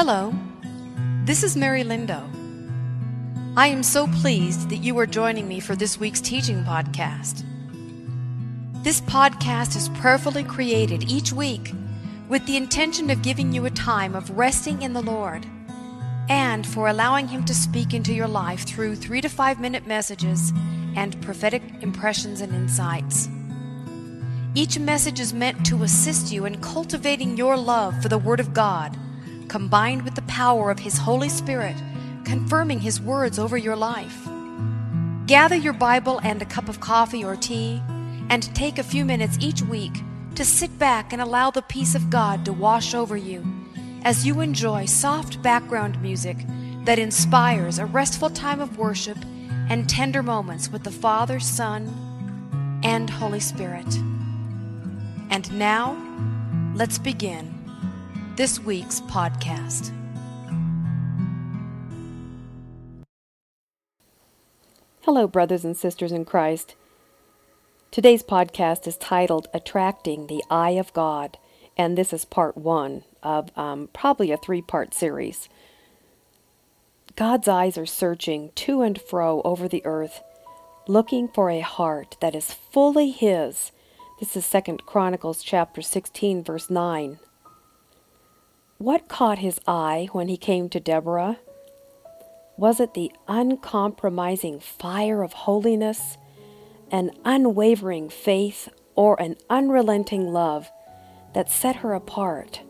Hello, this is Mary Lindow. I am so pleased that you are joining me for this week's teaching podcast. This podcast is prayerfully created each week with the intention of giving you a time of resting in the Lord and for allowing Him to speak into your life through three to five minute messages and prophetic impressions and insights. Each message is meant to assist you in cultivating your love for the Word of God, combined with the power of His Holy Spirit, confirming His words over your life. Gather your Bible and a cup of coffee or tea, and take a few minutes each week to sit back and allow the peace of God to wash over you as you enjoy soft background music that inspires a restful time of worship and tender moments with the Father, Son, and Holy Spirit. And now, let's begin this week's podcast. Hello, brothers and sisters in Christ. Today's podcast is titled Attracting the Eye of God, and this is part one of um, probably a three part series. God's eyes are searching to and fro over the earth, looking for a heart that is fully His this is Second Chronicles chapter 16 verse 9. What caught his eye when he came to Deborah? Was it the uncompromising fire of holiness, an unwavering faith, or an unrelenting love that set her apart?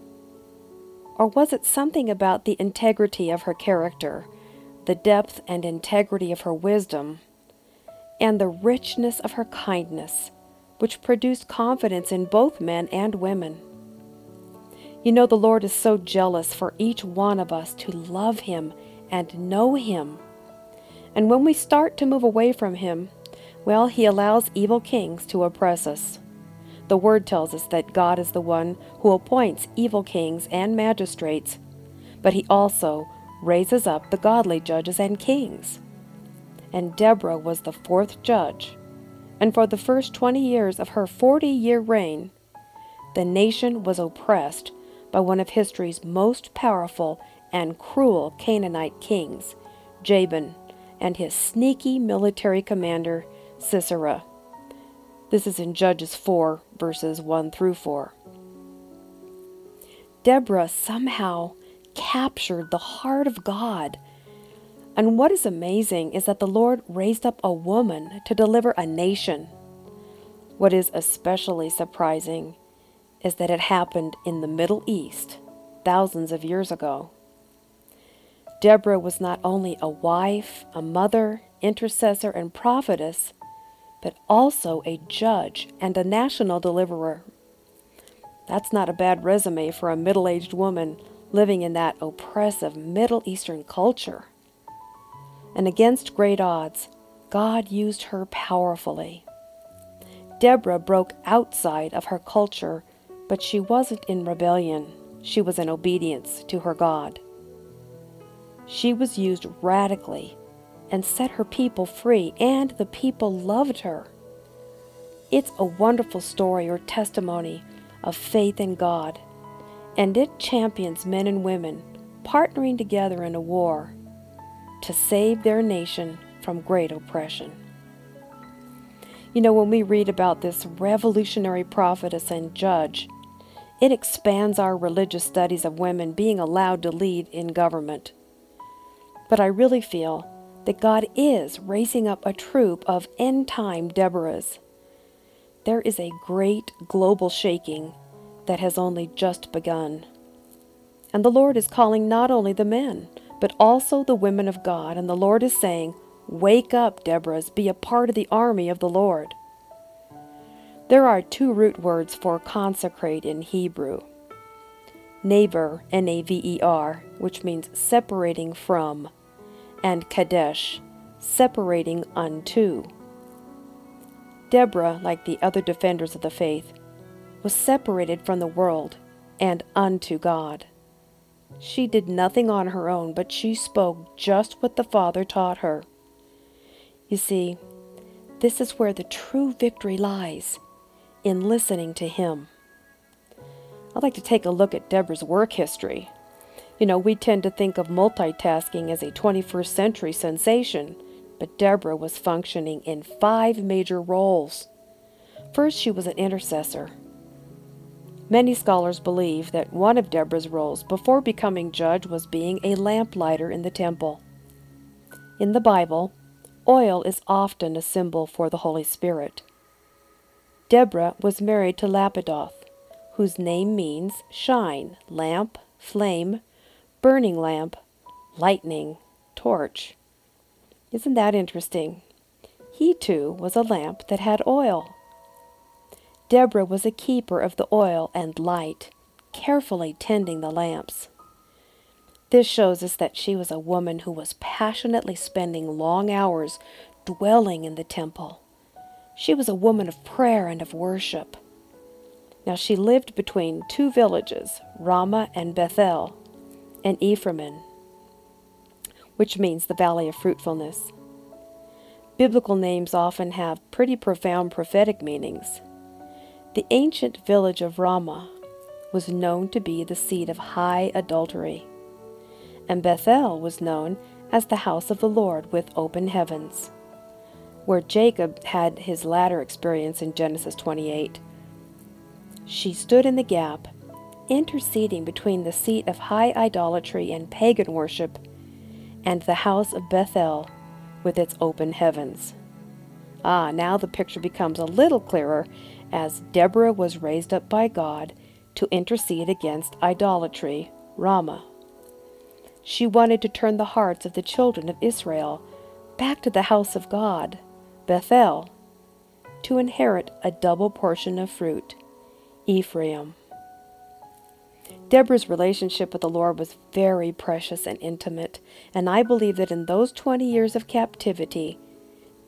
Or was it something about the integrity of her character, the depth and integrity of her wisdom, and the richness of her kindness which produced confidence in both men and women. You know, the Lord is so jealous for each one of us to love Him and know Him. And when we start to move away from Him, well, He allows evil kings to oppress us. The Word tells us that God is the one who appoints evil kings and magistrates, but He also raises up the godly judges and kings. And Deborah was the fourth judge and for the first twenty years of her forty year reign, the nation was oppressed by one of history's most powerful and cruel Canaanite kings, Jabin, and his sneaky military commander, Sisera. This is in Judges 4, verses 1 through 4. Deborah somehow captured the heart of God and what is amazing is that the Lord raised up a woman to deliver a nation. What is especially surprising is that it happened in the Middle East thousands of years ago. Deborah was not only a wife, a mother, intercessor, and prophetess, but also a judge and a national deliverer. That's not a bad resume for a middle aged woman living in that oppressive Middle Eastern culture and against great odds, God used her powerfully. Deborah broke outside of her culture, but she wasn't in rebellion. She was in obedience to her God. She was used radically and set her people free, and the people loved her. It's a wonderful story or testimony of faith in God, and it champions men and women partnering together in a war to save their nation from great oppression. You know, when we read about this revolutionary prophetess and judge, it expands our religious studies of women being allowed to lead in government. But I really feel that God is raising up a troop of end time Deborahs. There is a great global shaking that has only just begun. And the Lord is calling not only the men, but also the women of God. And the Lord is saying, Wake up, Deborahs, be a part of the army of the Lord. There are two root words for consecrate in Hebrew Naver, N A V E R, which means separating from, and Kadesh, separating unto. Deborah, like the other defenders of the faith, was separated from the world and unto God. She did nothing on her own, but she spoke just what the Father taught her. You see, this is where the true victory lies in listening to Him. I'd like to take a look at Deborah's work history. You know, we tend to think of multitasking as a 21st century sensation, but Deborah was functioning in five major roles. First, she was an intercessor. Many scholars believe that one of Deborah's roles before becoming judge was being a lamplighter in the temple. In the Bible, oil is often a symbol for the Holy Spirit. Deborah was married to Lapidoth, whose name means shine, lamp, flame, burning lamp, lightning, torch. Isn't that interesting? He too was a lamp that had oil. Deborah was a keeper of the oil and light, carefully tending the lamps. This shows us that she was a woman who was passionately spending long hours dwelling in the temple. She was a woman of prayer and of worship. Now she lived between two villages, Ramah and Bethel, and Ephraim, which means the valley of fruitfulness. Biblical names often have pretty profound prophetic meanings. The ancient village of Ramah was known to be the seat of high idolatry and Bethel was known as the house of the Lord with open heavens, where Jacob had his ladder experience in Genesis 28. She stood in the gap, interceding between the seat of high idolatry and pagan worship and the house of Bethel with its open heavens. Ah, now the picture becomes a little clearer as Deborah was raised up by God to intercede against idolatry, Ramah. She wanted to turn the hearts of the children of Israel back to the house of God, Bethel, to inherit a double portion of fruit, Ephraim. Deborah's relationship with the Lord was very precious and intimate, and I believe that in those 20 years of captivity,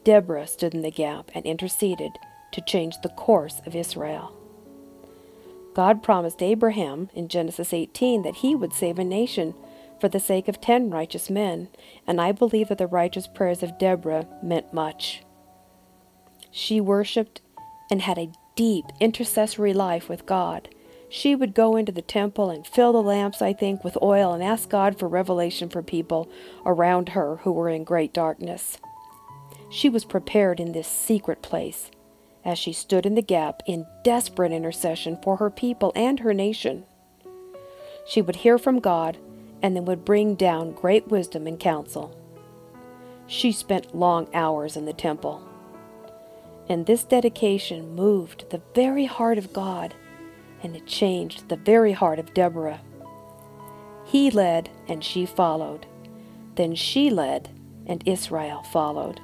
Deborah stood in the gap and interceded to change the course of Israel. God promised Abraham in Genesis 18 that he would save a nation for the sake of ten righteous men, and I believe that the righteous prayers of Deborah meant much. She worshiped and had a deep intercessory life with God. She would go into the temple and fill the lamps, I think, with oil and ask God for revelation for people around her who were in great darkness. She was prepared in this secret place as she stood in the gap in desperate intercession for her people and her nation. She would hear from God and then would bring down great wisdom and counsel. She spent long hours in the temple. And this dedication moved the very heart of God, and it changed the very heart of Deborah. He led, and she followed. Then she led, and Israel followed.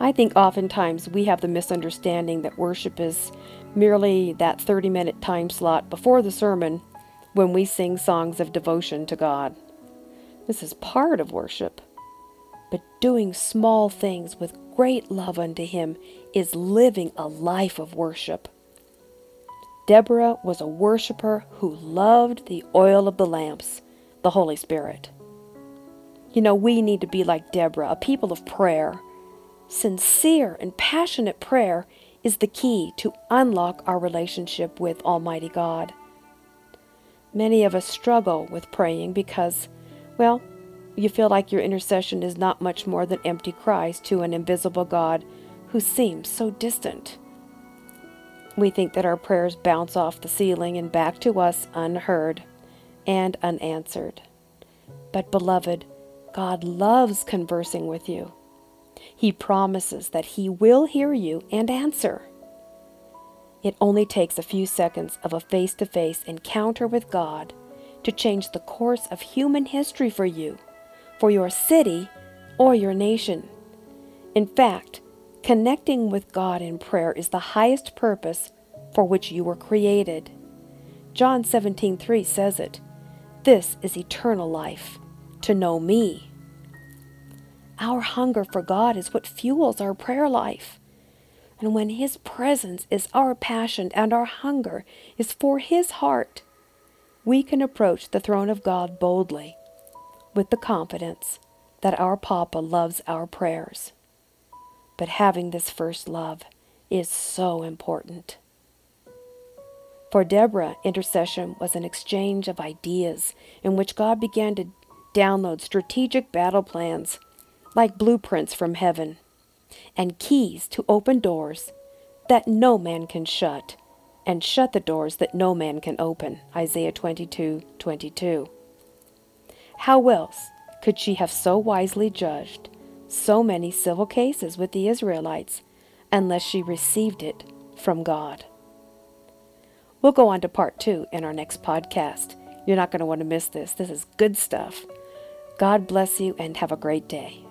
I think oftentimes we have the misunderstanding that worship is merely that 30 minute time slot before the sermon when we sing songs of devotion to God. This is part of worship. But doing small things with great love unto Him is living a life of worship. Deborah was a worshiper who loved the oil of the lamps, the Holy Spirit. You know, we need to be like Deborah, a people of prayer. Sincere and passionate prayer is the key to unlock our relationship with Almighty God. Many of us struggle with praying because, well, you feel like your intercession is not much more than empty cries to an invisible God who seems so distant. We think that our prayers bounce off the ceiling and back to us unheard and unanswered. But, beloved, God loves conversing with you. He promises that He will hear you and answer. It only takes a few seconds of a face to face encounter with God to change the course of human history for you, for your city, or your nation. In fact, connecting with God in prayer is the highest purpose for which you were created. John 17:3 says it. This is eternal life, to know me. Our hunger for God is what fuels our prayer life. And when His presence is our passion and our hunger is for His heart, we can approach the throne of God boldly with the confidence that our Papa loves our prayers. But having this first love is so important. For Deborah, intercession was an exchange of ideas in which God began to download strategic battle plans like blueprints from heaven and keys to open doors that no man can shut and shut the doors that no man can open. Isaiah 22 22. How else could she have so wisely judged so many civil cases with the Israelites unless she received it from God? We'll go on to part two in our next podcast. You're not going to want to miss this. This is good stuff. God bless you and have a great day.